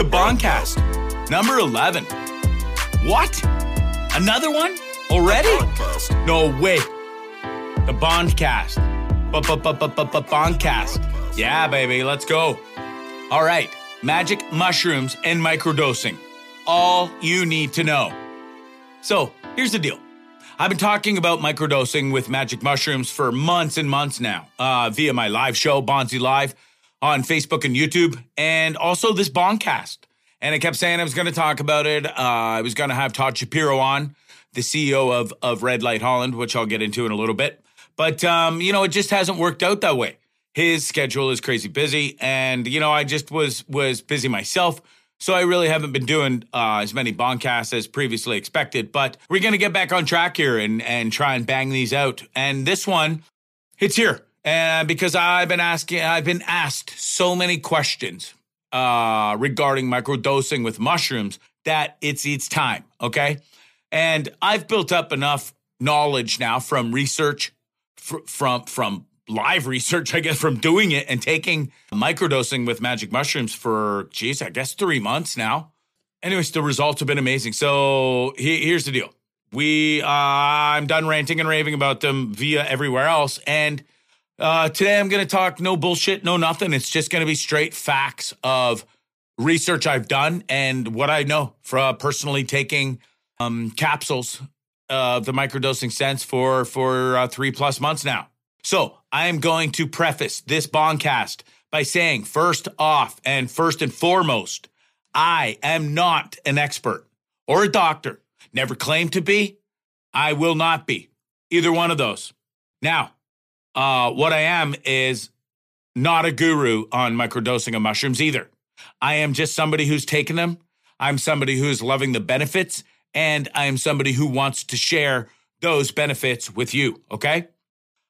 The Bondcast, number 11. What? Another one? Already? No way. The Bondcast. Bondcast. Yeah, baby, let's go. All right, magic mushrooms and microdosing. All you need to know. So, here's the deal. I've been talking about microdosing with magic mushrooms for months and months now, uh, via my live show, Bonzi Live on Facebook and YouTube, and also this Bondcast. And I kept saying I was going to talk about it. Uh, I was going to have Todd Shapiro on, the CEO of of Red Light Holland, which I'll get into in a little bit. But um, you know, it just hasn't worked out that way. His schedule is crazy busy, and you know, I just was was busy myself. So I really haven't been doing uh, as many Bondcasts as previously expected, but we're going to get back on track here and and try and bang these out. And this one, it's here and because I've been asking, I've been asked so many questions uh, regarding microdosing with mushrooms that it's it's time. Okay, and I've built up enough knowledge now from research, fr- from from live research, I guess, from doing it and taking microdosing with magic mushrooms for, geez, I guess three months now. Anyways, the results have been amazing. So he, here's the deal: we, uh, I'm done ranting and raving about them via everywhere else, and uh, today, I'm going to talk no bullshit, no nothing. It's just going to be straight facts of research I've done and what I know from personally taking um, capsules of the microdosing sense for for uh, three plus months now. So I am going to preface this bondcast by saying, first off and first and foremost, I am not an expert or a doctor. Never claimed to be. I will not be either one of those. Now, uh, what I am is not a guru on microdosing of mushrooms either. I am just somebody who's taken them. I'm somebody who's loving the benefits, and I am somebody who wants to share those benefits with you. Okay.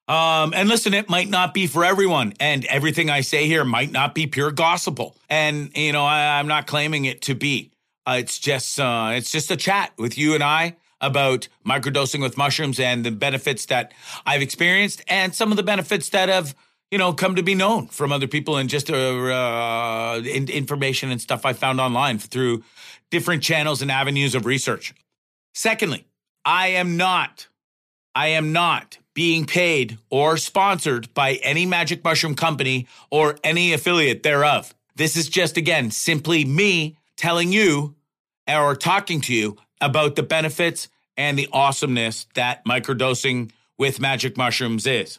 Um, and listen, it might not be for everyone, and everything I say here might not be pure gospel. And you know, I, am not claiming it to be. Uh, it's just, uh, it's just a chat with you and I about microdosing with mushrooms and the benefits that I've experienced and some of the benefits that have, you know, come to be known from other people and just uh, uh, information and stuff I found online through different channels and avenues of research. Secondly, I am not, I am not being paid or sponsored by any magic mushroom company or any affiliate thereof. This is just, again, simply me telling you or talking to you about the benefits and the awesomeness that microdosing with magic mushrooms is.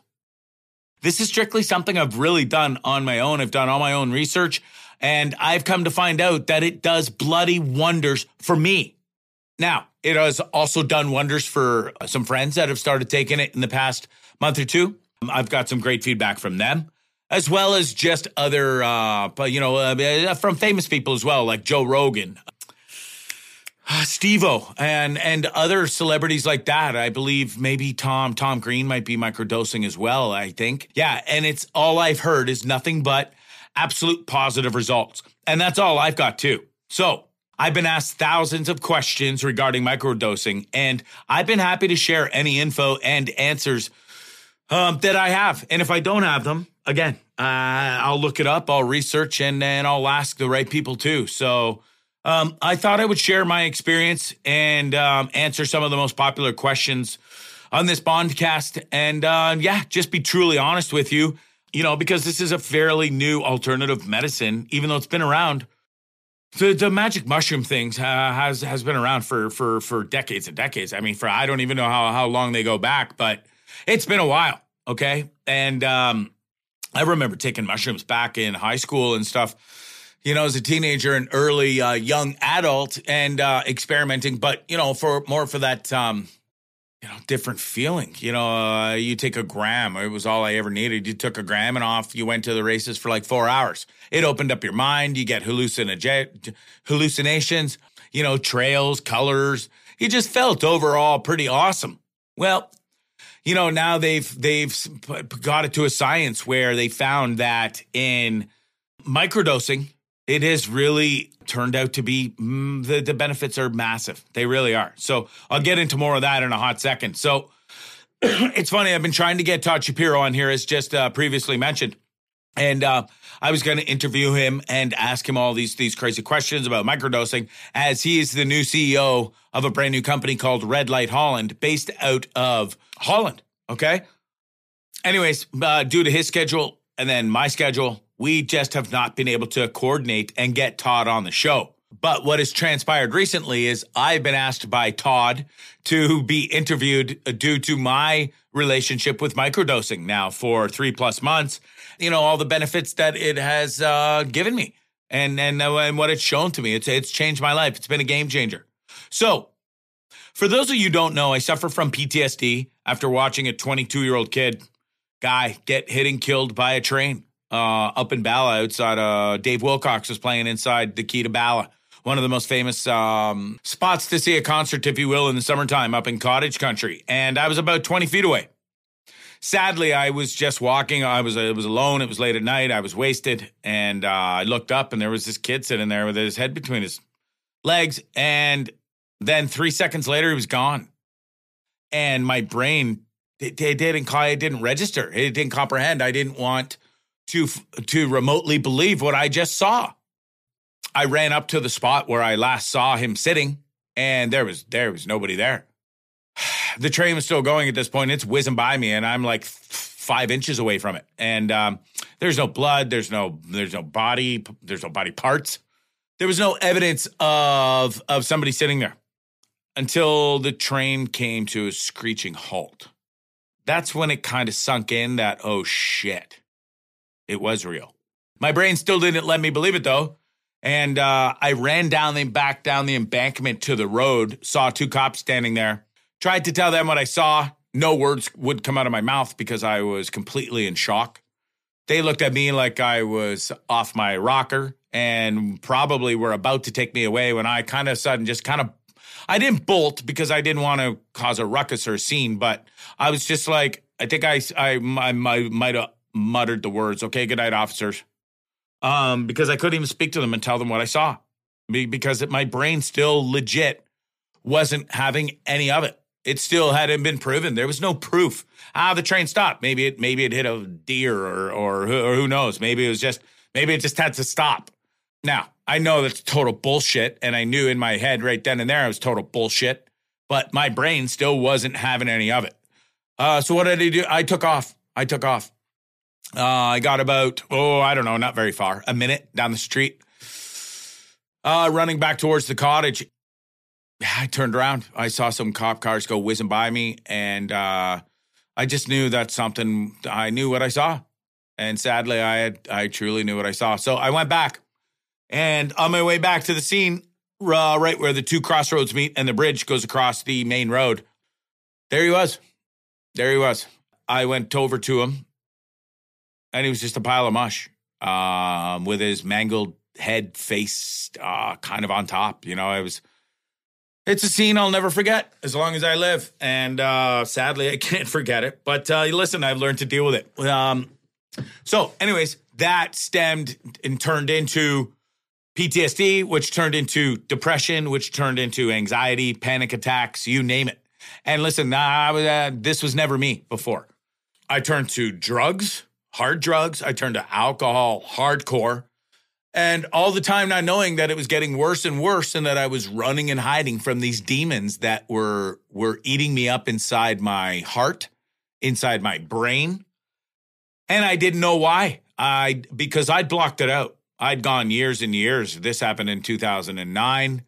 This is strictly something I've really done on my own. I've done all my own research and I've come to find out that it does bloody wonders for me. Now, it has also done wonders for some friends that have started taking it in the past month or two. I've got some great feedback from them, as well as just other, uh, you know, uh, from famous people as well, like Joe Rogan, uh, Steve-O and and other celebrities like that. I believe maybe Tom Tom Green might be microdosing as well. I think, yeah. And it's all I've heard is nothing but absolute positive results, and that's all I've got too. So I've been asked thousands of questions regarding microdosing, and I've been happy to share any info and answers um, that I have. And if I don't have them, again, uh, I'll look it up, I'll research, and then I'll ask the right people too. So um, I thought I would share my experience and um, answer some of the most popular questions on this Bondcast. And uh, yeah, just be truly honest with you, you know, because this is a fairly new alternative medicine, even though it's been around. The, the magic mushroom things uh, has has been around for for for decades and decades. I mean, for I don't even know how how long they go back, but it's been a while. Okay, and um, I remember taking mushrooms back in high school and stuff you know, as a teenager and early uh, young adult and uh, experimenting, but you know, for more for that um, you know, different feeling. You know, uh, you take a gram. It was all I ever needed. You took a gram and off. You went to the races for like four hours. It opened up your mind. You get hallucina- hallucinations. You know, trails, colors. You just felt overall pretty awesome. Well, you know, now they've they've got it to a science where they found that in microdosing, it has really turned out to be mm, the, the benefits are massive. They really are. So I'll get into more of that in a hot second. So it's funny. I've been trying to get Todd Shapiro on here, as just uh, previously mentioned. And uh, I was going to interview him and ask him all these these crazy questions about microdosing, as he is the new CEO of a brand new company called Red Light Holland, based out of Holland. Okay. Anyways, uh, due to his schedule and then my schedule, we just have not been able to coordinate and get Todd on the show. But what has transpired recently is I've been asked by Todd to be interviewed due to my relationship with microdosing now for three plus months. You know, all the benefits that it has uh, given me and, and, uh, and what it's shown to me. It's, it's changed my life. It's been a game changer. So, for those of you don't know, I suffer from PTSD after watching a 22 year old kid guy get hit and killed by a train uh, up in Bala outside. Uh, Dave Wilcox was playing inside the Kee to Bala, one of the most famous um, spots to see a concert, if you will, in the summertime up in cottage country. And I was about 20 feet away. Sadly, I was just walking. I was it was alone. It was late at night. I was wasted, and uh, I looked up, and there was this kid sitting there with his head between his legs. And then three seconds later, he was gone. And my brain it, it didn't it didn't register. It didn't comprehend. I didn't want to to remotely believe what I just saw. I ran up to the spot where I last saw him sitting, and there was there was nobody there. The train was still going at this point. It's whizzing by me, and I'm like five inches away from it. And um, there's no blood. There's no there's no body. There's no body parts. There was no evidence of of somebody sitting there until the train came to a screeching halt. That's when it kind of sunk in that oh shit it was real. My brain still didn't let me believe it though. And uh, I ran down the back down the embankment to the road, saw two cops standing there, tried to tell them what I saw. No words would come out of my mouth because I was completely in shock. They looked at me like I was off my rocker and probably were about to take me away when I kind of sudden just kind of I didn't bolt because I didn't want to cause a ruckus or a scene, but I was just like I think I I, I might have muttered the words, okay, good night, officers. Um, because I couldn't even speak to them and tell them what I saw. Because my brain still legit wasn't having any of it. It still hadn't been proven. There was no proof. Ah, the train stopped. Maybe it maybe it hit a deer or or, or who knows. Maybe it was just maybe it just had to stop. Now, I know that's total bullshit, and I knew in my head right then and there it was total bullshit, but my brain still wasn't having any of it. Uh, so what did I do? I took off. I took off. Uh, I got about, oh, I don't know, not very far, a minute down the street. Uh, running back towards the cottage. I turned around. I saw some cop cars go whizzing by me, and uh, I just knew that something. I knew what I saw, and sadly, I had. I truly knew what I saw. So I went back, and on my way back to the scene, uh, right where the two crossroads meet and the bridge goes across the main road, there he was. There he was. I went over to him and he was just a pile of mush um, with his mangled head, face uh, kind of on top. You know, it was. It's a scene I'll never forget as long as I live, and uh, sadly, I can't forget it. But uh, listen, I've learned to deal with it. Um, so, anyways, that stemmed and turned into PTSD, which turned into depression, which turned into anxiety, panic attacks, you name it. And listen, nah, uh, this was never me before. I turned to drugs, hard drugs. I turned to alcohol hardcore. And all the time not knowing that it was getting worse and worse and that I was running and hiding from these demons that were were eating me up inside my heart, inside my brain. And I didn't know why. I because I'd blocked it out. I'd gone years and years. This happened in 2009.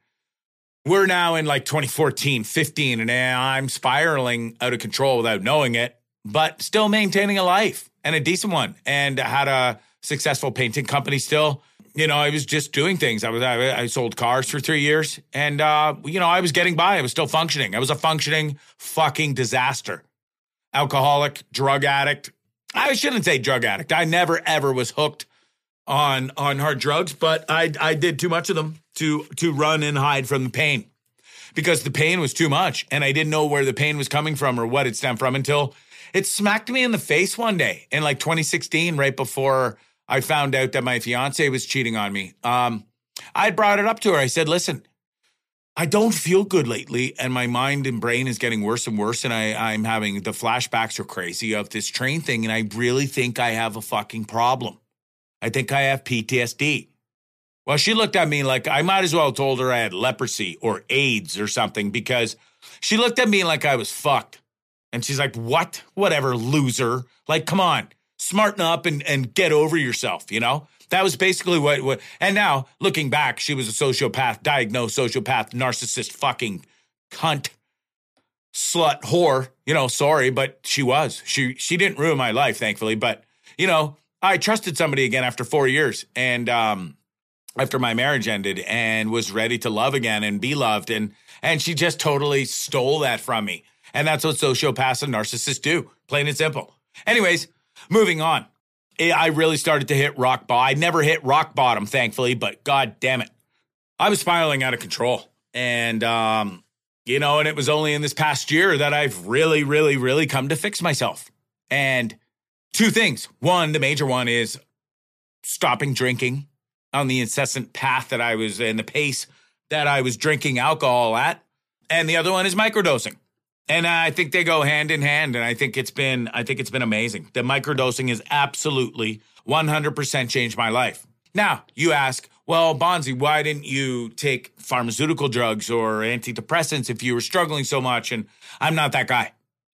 We're now in like 2014, 15, and eh, I'm spiraling out of control without knowing it, but still maintaining a life and a decent one and had a successful painting company still. you know, I was just doing things. I was I, I sold cars for three years, and uh, you know, I was getting by. I was still functioning. I was a functioning fucking disaster. Alcoholic, drug addict. I shouldn't say drug addict. I never ever was hooked on on hard drugs, but I I did too much of them to to run and hide from the pain because the pain was too much, and I didn't know where the pain was coming from or what it stemmed from until it smacked me in the face one day in like 2016, right before I found out that my fiance was cheating on me. Um, I brought it up to her. I said, listen, I don't feel good lately, and my mind and brain is getting worse and worse. And I, I'm having the flashbacks are crazy of this train thing. And I really think I have a fucking problem. I think I have PTSD. Well, she looked at me like I might as well told her I had leprosy or AIDS or something because she looked at me like I was fucked. And she's like, What? Whatever, loser. Like, come on smarten up and, and get over yourself, you know? That was basically what, what, and now looking back, she was a sociopath, diagnosed sociopath, narcissist, fucking cunt, slut, whore, you know, sorry, but she was. She, she didn't ruin my life, thankfully, but, you know, I trusted somebody again after four years and, um, after my marriage ended and was ready to love again and be loved. And, and she just totally stole that from me. And that's what sociopaths and narcissists do, plain and simple. Anyways, Moving on. I really started to hit rock bottom. I never hit rock bottom, thankfully, but god damn it. I was spiraling out of control. And, um, you know, and it was only in this past year that I've really, really, really come to fix myself. And two things. One, the major one is stopping drinking on the incessant path that I was in, the pace that I was drinking alcohol at. And the other one is microdosing. And I think they go hand in hand. And I think it's been, I think it's been amazing. The microdosing has absolutely 100% changed my life. Now, you ask, well, Bonzi, why didn't you take pharmaceutical drugs or antidepressants if you were struggling so much? And I'm not that guy.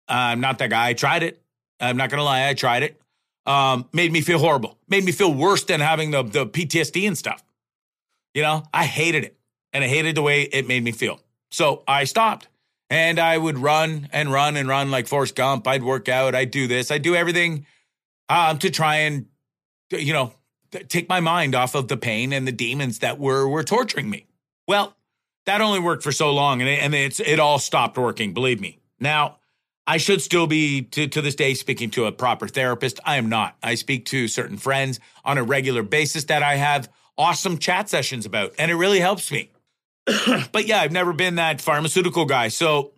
I'm not that guy. I tried it. I'm not going to lie. I tried it. Um, made me feel horrible. Made me feel worse than having the, the PTSD and stuff. You know, I hated it and I hated the way it made me feel. So I stopped. And I would run and run and run like Forrest Gump. I'd work out. I'd do this. I'd do everything um, to try and, you know, take my mind off of the pain and the demons that were were torturing me. Well, that only worked for so long, and it, and it's it all stopped working. Believe me. Now, I should still be to to this day speaking to a proper therapist. I am not. I speak to certain friends on a regular basis that I have awesome chat sessions about, and it really helps me. but yeah, I've never been that pharmaceutical guy. So,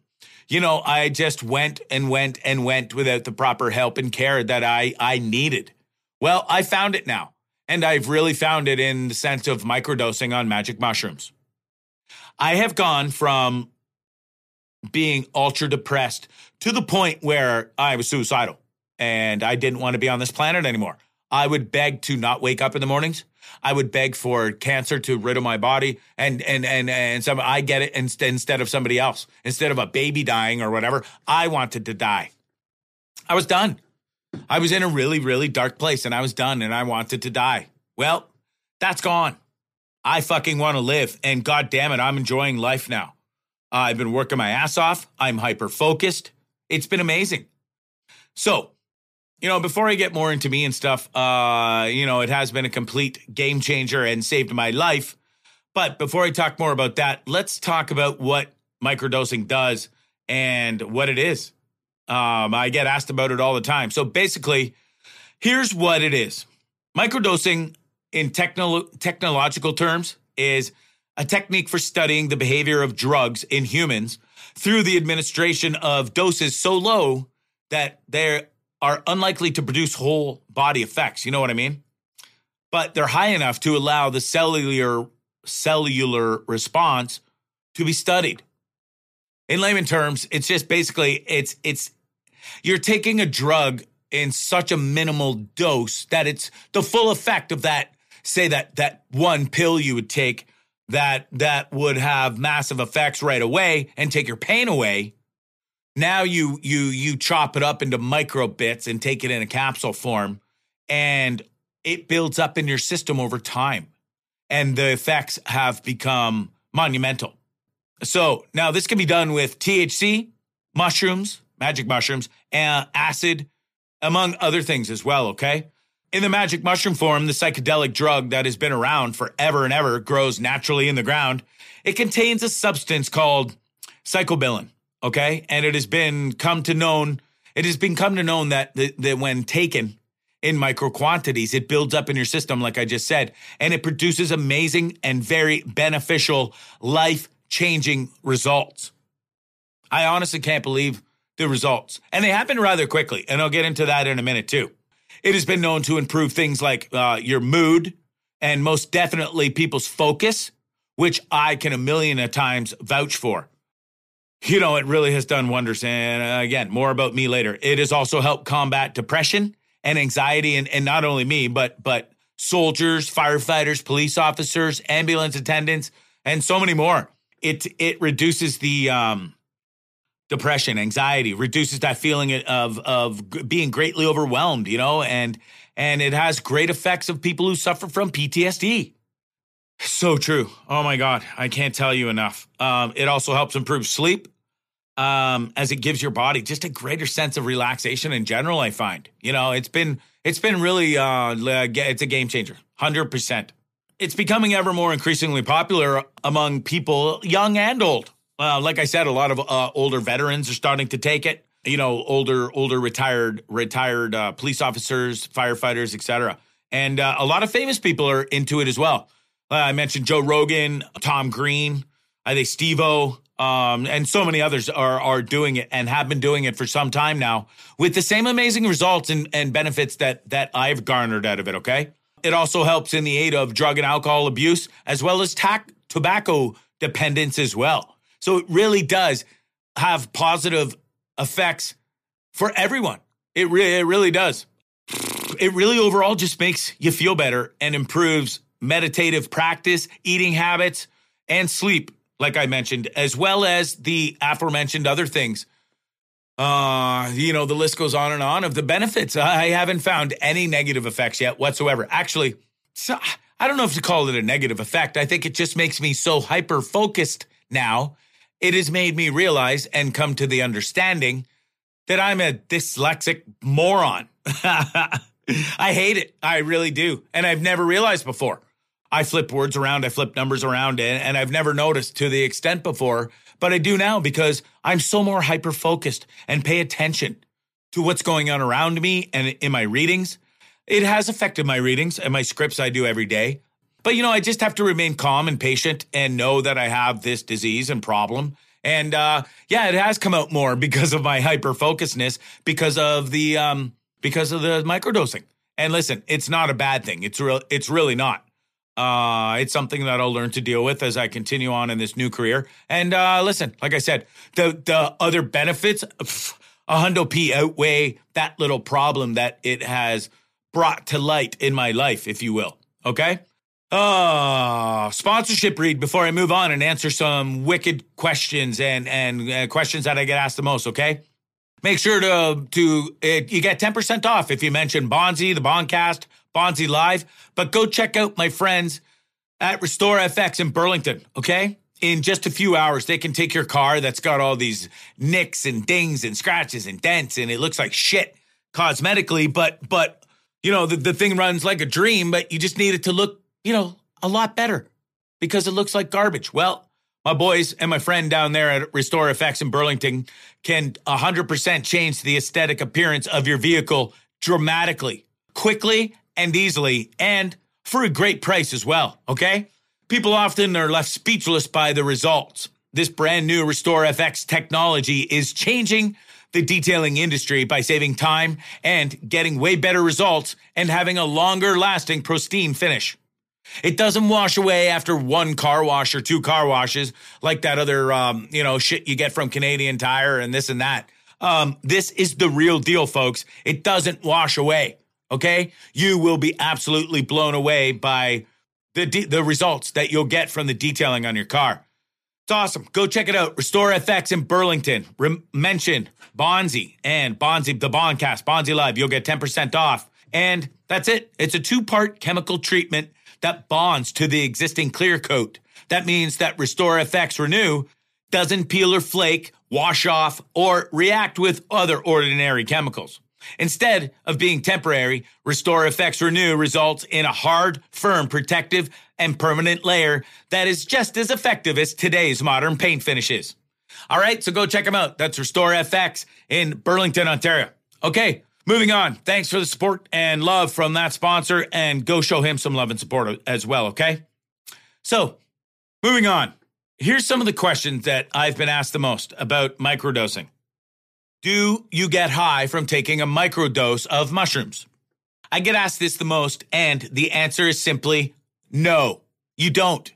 you know, I just went and went and went without the proper help and care that I I needed. Well, I found it now. And I've really found it in the sense of microdosing on magic mushrooms. I have gone from being ultra depressed to the point where I was suicidal and I didn't want to be on this planet anymore. I would beg to not wake up in the mornings. I would beg for cancer to rid of my body, and and and and some I get it instead instead of somebody else, instead of a baby dying or whatever. I wanted to die. I was done. I was in a really really dark place, and I was done, and I wanted to die. Well, that's gone. I fucking want to live, and god damn it, I'm enjoying life now. I've been working my ass off. I'm hyper focused. It's been amazing. So you know, before I get more into me and stuff, uh, you know, it has been a complete game changer and saved my life. But before I talk more about that, let's talk about what microdosing does and what it is. Um, I get asked about it all the time. So basically, here's what it is microdosing, in techno- technological terms, is a technique for studying the behavior of drugs in humans through the administration of doses so low that they're are unlikely to produce whole body effects. You know what I mean? But they're high enough to allow the cellular cellular response to be studied. In layman terms, it's just basically it's it's you're taking a drug in such a minimal dose that it's the full effect of that say that that one pill you would take that that would have massive effects right away and take your pain away now you you you chop it up into micro bits and take it in a capsule form and it builds up in your system over time and the effects have become monumental. So now this can be done with THC, mushrooms, magic mushrooms, and acid, among other things as well. Okay. In the magic mushroom form, the psychedelic drug that has been around forever and ever grows naturally in the ground. It contains a substance called psilocybin, okay? And it has been come to known it has been come to known that, that, that when taken in micro quantities, it builds up in your system, like I just said, and it produces amazing and very beneficial, life changing results. I honestly can't believe the results. And they happen rather quickly. And I'll get into that in a minute too. It has been known to improve things like uh, your mood and most definitely people's focus, which I can a million of times vouch for you know, it really has done wonders. And uh, again, more about me later. It has also helped combat depression and anxiety, and, and not only me, but but soldiers, firefighters, police officers, ambulance attendants, and so many more. It it reduces the um, depression, anxiety, reduces that feeling of of being greatly overwhelmed. You know, and and it has great effects of people who suffer from PTSD. So true. Oh my God. I can't tell you enough. Um, it also helps improve sleep um, as it gives your body just a greater sense of relaxation in general. I find, you know, it's been, it's been really, uh, it's a game changer. 100%. It's becoming ever more increasingly popular among people, young and old. Uh, like I said, a lot of uh, older veterans are starting to take it. You know, older, older retired, retired uh, police officers, firefighters, etc. And uh, a lot of famous people are into it as well. Uh, I mentioned Joe Rogan, Tom Green, I think Steve-O, um, and so many others are are doing it and have been doing it for some time now with the same amazing results and, and benefits that that I've garnered out of it. Okay, it also helps in the aid of drug and alcohol abuse as well as tac- tobacco dependence as well. So it really does have positive effects for everyone. It, re- it really does. It really overall just makes you feel better and improves meditative practice, eating habits, and sleep, like I mentioned, as well as the aforementioned other things. Uh, you know, the list goes on and on of the benefits. I haven't found any negative effects yet whatsoever. Actually, I don't know if to call it a negative effect. I think it just makes me so hyper focused now. It has made me realize and come to the understanding that I'm a dyslexic moron. I hate it. I really do. And I've never realized before. I flip words around, I flip numbers around, and, and I've never noticed to the extent before, but I do now because I'm so more hyper focused and pay attention to what's going on around me and in my readings. It has affected my readings and my scripts I do every day. But you know, I just have to remain calm and patient and know that I have this disease and problem. And uh, yeah, it has come out more because of my hyper focusedness, because of the um, because of the microdosing. And listen, it's not a bad thing. It's real. It's really not. Uh, it's something that I'll learn to deal with as I continue on in this new career. And uh, listen, like I said, the the other benefits, a hundo p outweigh that little problem that it has brought to light in my life, if you will. Okay. Uh, sponsorship read before I move on and answer some wicked questions and and uh, questions that I get asked the most. Okay. Make sure to to uh, you get ten percent off if you mention Bonzi, the Bondcast, Bonzi Live. But go check out my friends at Restore FX in Burlington. Okay, in just a few hours, they can take your car that's got all these nicks and dings and scratches and dents, and it looks like shit cosmetically. But but you know the the thing runs like a dream, but you just need it to look you know a lot better because it looks like garbage. Well, my boys and my friend down there at Restore FX in Burlington can 100% change the aesthetic appearance of your vehicle dramatically, quickly, and easily, and for a great price as well, okay? People often are left speechless by the results. This brand new Restore FX technology is changing the detailing industry by saving time and getting way better results and having a longer lasting pristine finish. It doesn't wash away after one car wash or two car washes like that other, um, you know, shit you get from Canadian Tire and this and that. Um, this is the real deal, folks. It doesn't wash away. Okay, you will be absolutely blown away by the de- the results that you'll get from the detailing on your car. It's awesome. Go check it out. Restore FX in Burlington. Rem- mention Bonzi and Bonzi, the Bondcast, Bonzi Live. You'll get 10% off. And that's it. It's a two part chemical treatment that bonds to the existing clear coat. That means that Restore FX Renew doesn't peel or flake, wash off, or react with other ordinary chemicals. Instead of being temporary, Restore FX Renew results in a hard, firm, protective, and permanent layer that is just as effective as today's modern paint finishes. All right, so go check them out. That's Restore FX in Burlington, Ontario. Okay, moving on. Thanks for the support and love from that sponsor, and go show him some love and support as well, okay? So, moving on. Here's some of the questions that I've been asked the most about microdosing. Do you get high from taking a microdose of mushrooms? I get asked this the most, and the answer is simply no, you don't.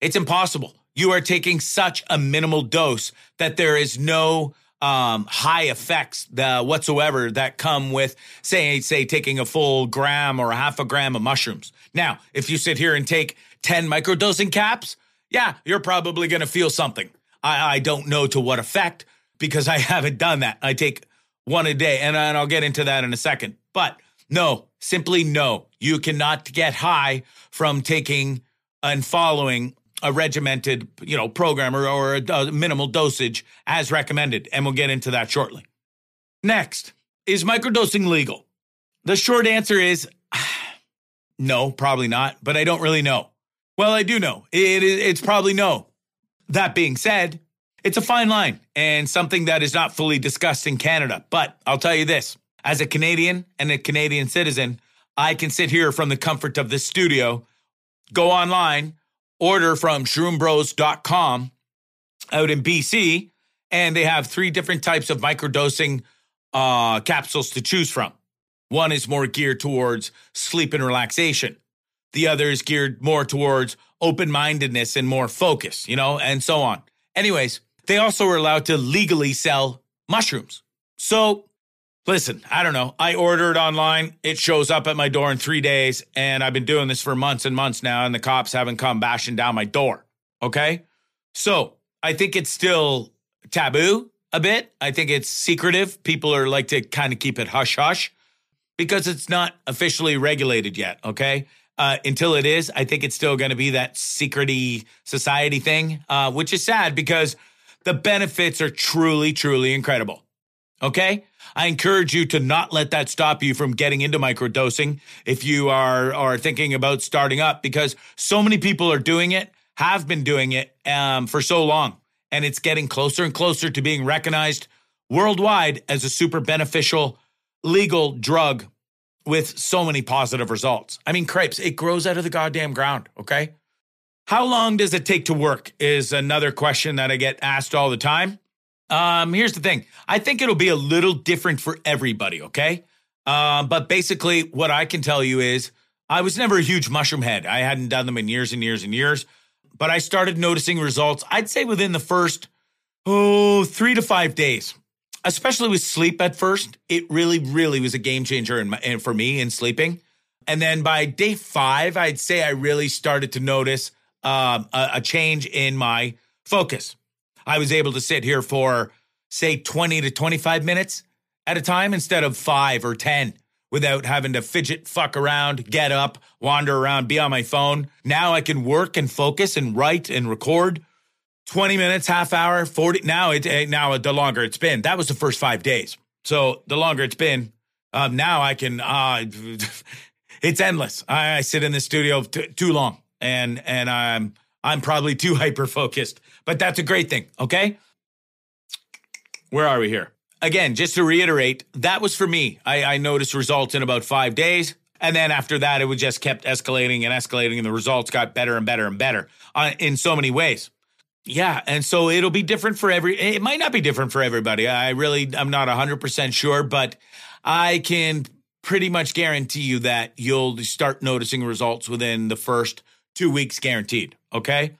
It's impossible. You are taking such a minimal dose that there is no um, high effects whatsoever that come with, say, say, taking a full gram or a half a gram of mushrooms. Now, if you sit here and take 10 microdosing caps, yeah, you're probably going to feel something. I, I don't know to what effect because I haven't done that. I take one a day, and, and I'll get into that in a second. But no, simply no. You cannot get high from taking and following a regimented, you know, program or, or a, a minimal dosage as recommended, and we'll get into that shortly. Next, is microdosing legal? The short answer is no, probably not, but I don't really know. Well, I do know. It, it, it's probably no. That being said, it's a fine line and something that is not fully discussed in Canada. But I'll tell you this as a Canadian and a Canadian citizen, I can sit here from the comfort of this studio, go online, order from shroombros.com out in BC, and they have three different types of microdosing uh, capsules to choose from. One is more geared towards sleep and relaxation. The other is geared more towards open mindedness and more focus, you know, and so on. Anyways, they also are allowed to legally sell mushrooms. So, listen, I don't know. I ordered online. It shows up at my door in three days. And I've been doing this for months and months now. And the cops haven't come bashing down my door. Okay. So, I think it's still taboo a bit. I think it's secretive. People are like to kind of keep it hush hush because it's not officially regulated yet. Okay uh, until it is, I think it's still going to be that secrety society thing, uh, which is sad because the benefits are truly, truly incredible. Okay. I encourage you to not let that stop you from getting into microdosing if you are, are thinking about starting up because so many people are doing it, have been doing it um, for so long. And it's getting closer and closer to being recognized worldwide as a super beneficial legal drug with so many positive results. I mean, crepes, it grows out of the goddamn ground, okay? How long does it take to work is another question that I get asked all the time. Um, here's the thing I think it'll be a little different for everybody, okay? Uh, but basically, what I can tell you is I was never a huge mushroom head. I hadn't done them in years and years and years, but I started noticing results, I'd say within the first, oh, three to five days especially with sleep at first, it really, really was a game changer in my, for me in sleeping. And then by day five, I'd say I really started to notice um, a, a change in my focus. I was able to sit here for, say, 20 to 25 minutes at a time instead of five or 10 without having to fidget, fuck around, get up, wander around, be on my phone. Now I can work and focus and write and record 20 minutes, half hour, 40. Now it eh, now the longer it's been. That was the first five days. So the longer it's been, um, now I can. Uh, it's endless. I, I, sit in the studio t- too long, and and I'm I'm probably too hyper focused. But that's a great thing. Okay. Where are we here? Again, just to reiterate, that was for me. I, I noticed results in about five days. And then after that, it would just kept escalating and escalating, and the results got better and better and better uh, in so many ways. Yeah, and so it'll be different for every. It might not be different for everybody. I really, I'm not 100 percent sure, but I can pretty much guarantee you that you'll start noticing results within the first two weeks, guaranteed. Okay.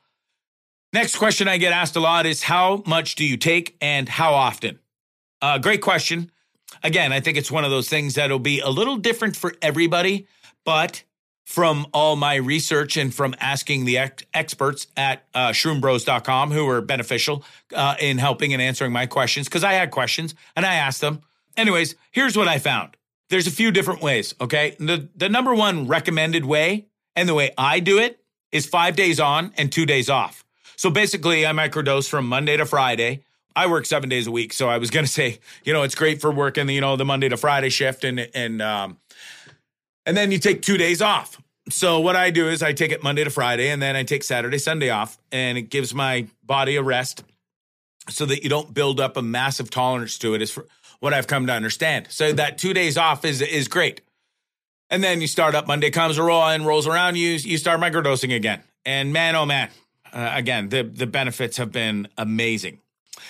Next question I get asked a lot is how much do you take and how often? Uh, great question. Again, I think it's one of those things that'll be a little different for everybody, but from all my research and from asking the ex- experts at uh, shroombros.com who were beneficial uh, in helping and answering my questions because I had questions and I asked them. Anyways, here's what I found. There's a few different ways, okay? The, the number one recommended way and the way I do it is five days on and two days off. So basically, I microdose from Monday to Friday I work seven days a week, so I was gonna say, you know, it's great for working, you know, the Monday to Friday shift, and and um, and then you take two days off. So what I do is I take it Monday to Friday, and then I take Saturday, Sunday off, and it gives my body a rest, so that you don't build up a massive tolerance to it. Is what I've come to understand. So that two days off is is great, and then you start up Monday comes around and rolls around, you you start microdosing again, and man, oh man, uh, again the the benefits have been amazing.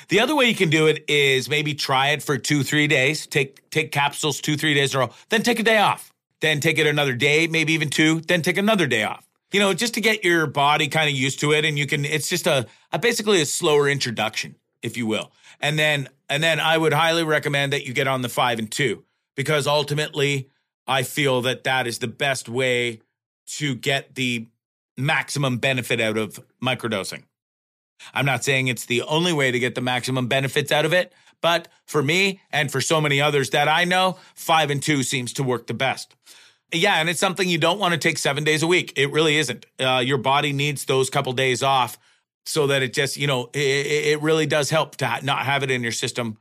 The other way you can do it is maybe try it for two, three days. Take take capsules two, three days in a row. Then take a day off. Then take it another day, maybe even two. Then take another day off. You know, just to get your body kind of used to it, and you can. It's just a, a basically a slower introduction, if you will. And then and then I would highly recommend that you get on the five and two because ultimately I feel that that is the best way to get the maximum benefit out of microdosing. I'm not saying it's the only way to get the maximum benefits out of it, but for me and for so many others that I know, five and two seems to work the best. Yeah, and it's something you don't want to take seven days a week. It really isn't. Uh, your body needs those couple days off so that it just, you know, it, it really does help to not have it in your system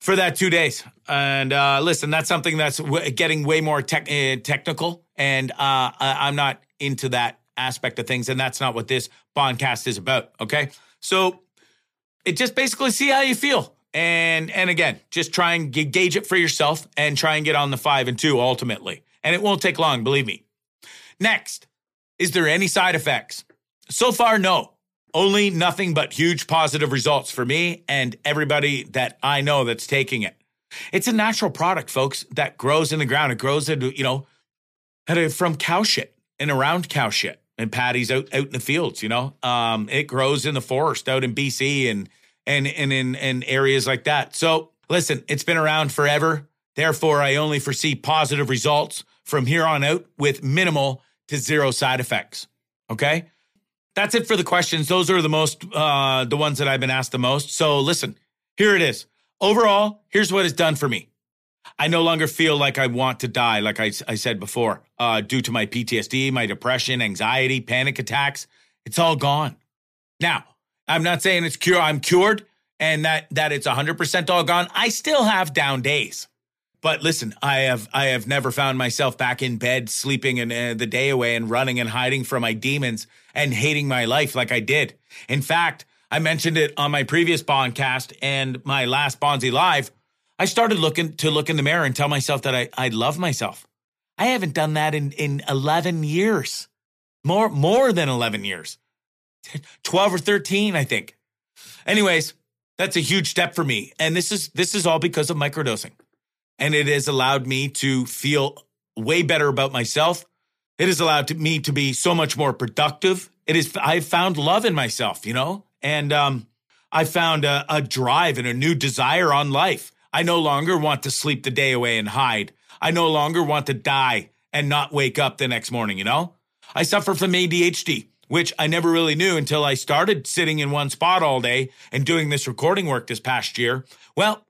for that two days. And uh, listen, that's something that's w- getting way more uh, technical, and uh, I- am not into that aspect of things, and that's not what this Bondcast is about. Okay, so it just basically see how you feel. And and again, just try and g- gauge it for yourself and try and get on the five and two ultimately. And it won't take long, believe me. Next, is there any side effects? So far, no. Only nothing but huge positive results for me and everybody that I know that's taking it. It's a natural product, folks, that grows in the ground. It grows, in, you know, from cow shit and around cow shit and paddies out, out in the fields, you know. Um, it grows in the forest out in BC and and and in, in areas like that. So listen, it's been around forever. Therefore, I only foresee positive results from here on out with minimal to zero side effects. Okay. That's it for the questions. Those are the most, uh, the ones that I've been asked the most. So listen, here it is. Overall, here's what it's done for me. I no longer feel like I want to die, like I, I said before, uh, due to my PTSD, my depression, anxiety, panic attacks. It's all gone. Now, I'm not saying it's cure. I'm cured and that that it's 100% all gone. I still have down days. But listen, I have I have never found myself back in bed sleeping and uh, the day away and running and hiding from my demons and hating my life like I did. In fact, I mentioned it on my previous Bondcast and my last Bonzi Live. I started looking to look in the mirror and tell myself that I, I love myself. I haven't done that in, in 11 years. More more than 11 years. 12 or 13, I think. Anyways, that's a huge step for me. And this is this is all because of microdosing. And it has allowed me to feel way better about myself. It has allowed me to be so much more productive. It is I've found love in myself, you know? And um I found a, a drive and a new desire on life. I no longer want to sleep the day away and hide. I no longer want to die and not wake up the next morning, you know? I suffer from ADHD which I never really knew until I started sitting in one spot all day and doing this recording work this past year. Well,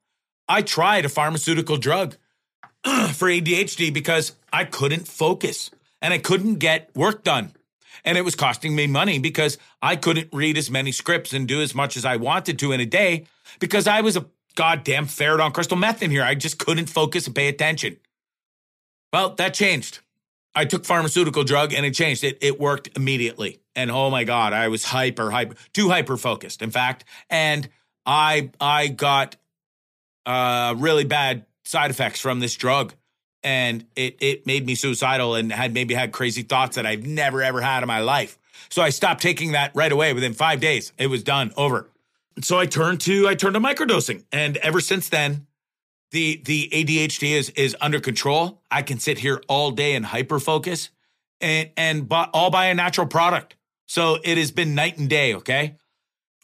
I tried a pharmaceutical drug for ADHD because I couldn't focus and I couldn't get work done. And it was costing me money because I couldn't read as many scripts and do as much as I wanted to in a day because I was a goddamn ferret on crystal meth in here. I just couldn't focus and pay attention. Well, that changed. I took pharmaceutical drug and it changed. It it worked immediately. And oh my god, I was hyper hyper too hyper focused. In fact, and I I got uh really bad side effects from this drug and it it made me suicidal and had maybe had crazy thoughts that I've never ever had in my life. So I stopped taking that right away within 5 days. It was done, over. So I turned to I turned to microdosing and ever since then the the ADHD is is under control. I can sit here all day and hyper focus and and all by a natural product. So it has been night and day, okay?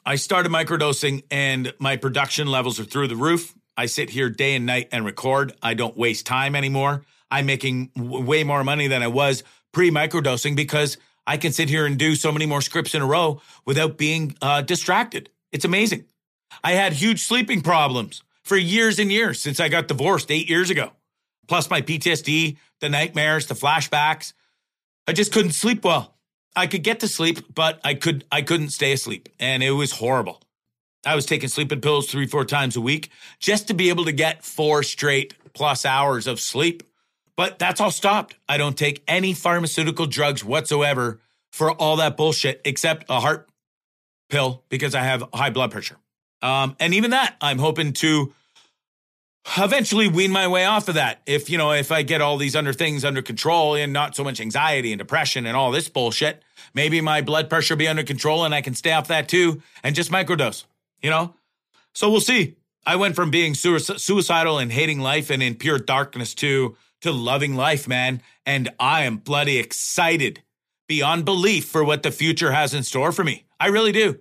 I started microdosing and my production levels are through the roof. I sit here day and night and record. I don't waste time anymore. I'm making w- way more money than I was pre microdosing because I can sit here and do so many more scripts in a row without being uh, distracted. It's amazing. I had huge sleeping problems for years and years since I got divorced eight years ago. Plus my PTSD, the nightmares, the flashbacks. I just couldn't sleep well. I could get to sleep, but I could I couldn't stay asleep, and it was horrible. I was taking sleeping pills three, four times a week just to be able to get four straight plus hours of sleep. But that's all stopped. I don't take any pharmaceutical drugs whatsoever for all that bullshit except a heart pill because I have high blood pressure. Um, and even that, I'm hoping to eventually wean my way off of that. If, you know, if I get all these other things under control and not so much anxiety and depression and all this bullshit, maybe my blood pressure be under control and I can stay off that too and just microdose you know? So we'll see. I went from being suicidal and hating life and in pure darkness to to loving life, man. And I am bloody excited beyond belief for what the future has in store for me. I really do.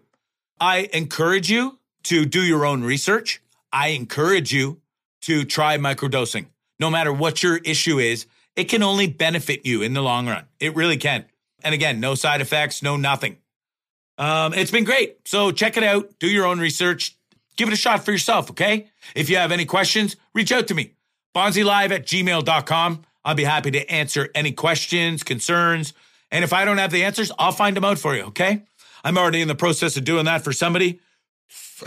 I encourage you to do your own research. I encourage you to try microdosing. No matter what your issue is, it can only benefit you in the long run. It really can. And again, no side effects, no nothing. Um, it's been great. So check it out. Do your own research. Give it a shot for yourself, okay? If you have any questions, reach out to me. BonziLive at gmail.com. I'll be happy to answer any questions, concerns. And if I don't have the answers, I'll find them out for you, okay? I'm already in the process of doing that for somebody.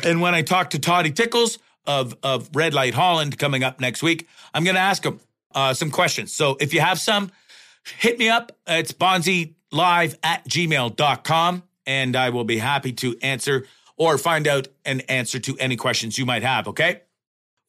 And when I talk to Toddy Tickles of, of Red Light Holland coming up next week, I'm going to ask him uh, some questions. So if you have some, hit me up. It's bonzilive at gmail.com and I will be happy to answer or find out an answer to any questions you might have. Okay.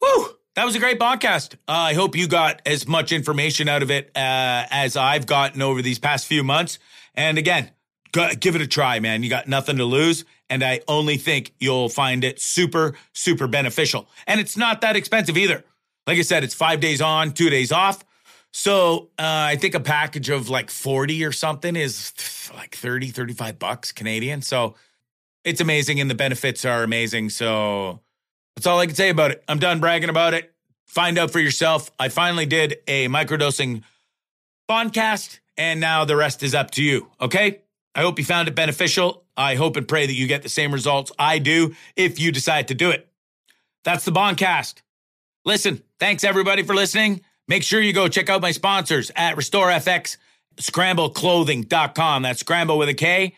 Woo! That was a great podcast. Uh, I hope you got as much information out of it uh, as I've gotten over these past few months. And again, go, give it a try, man. You got nothing to lose. And I only think you'll find it super, super beneficial. And it's not that expensive either. Like I said, it's five days on, two days off. So uh, I think a package of like 40 or something is like 30, 35 bucks Canadian. So it's amazing and the benefits are amazing. So that's all I can say about it. I'm done bragging about it. Find out for yourself. I finally did a microdosing podcast and now the rest is up to you. Okay. I hope you found it beneficial. I hope and pray that you get the same results I do if you decide to do it. That's the Bondcast. Listen, thanks everybody for listening. Make sure you go check out my sponsors at RestoreFX, skrambleclothing.com. That's scramble with a K.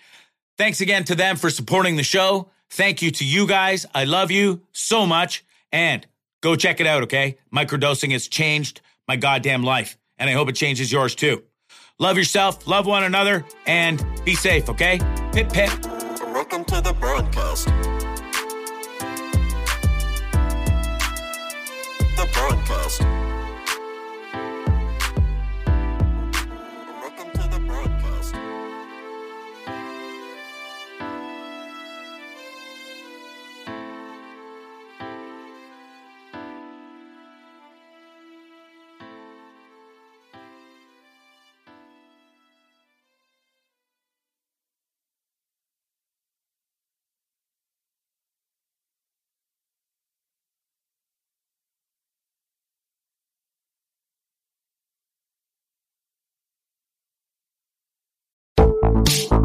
Thanks again to them for supporting the show. Thank you to you guys. I love you so much. And go check it out, okay? Microdosing has changed my goddamn life, and I hope it changes yours too. Love yourself, love one another, and be safe, okay? Pip pip. Welcome to the broadcast. The broadcast.